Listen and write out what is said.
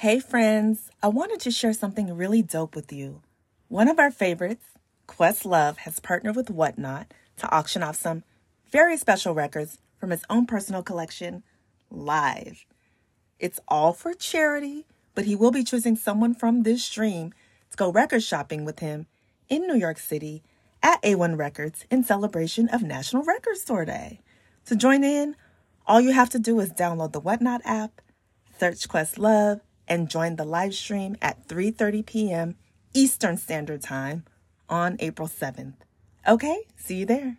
Hey friends, I wanted to share something really dope with you. One of our favorites, Questlove, has partnered with Whatnot to auction off some very special records from his own personal collection live. It's all for charity, but he will be choosing someone from this stream to go record shopping with him in New York City at A1 Records in celebration of National Record Store Day. To join in, all you have to do is download the Whatnot app, search Questlove, and join the live stream at 3:30 p.m. Eastern Standard Time on April 7th. Okay, see you there.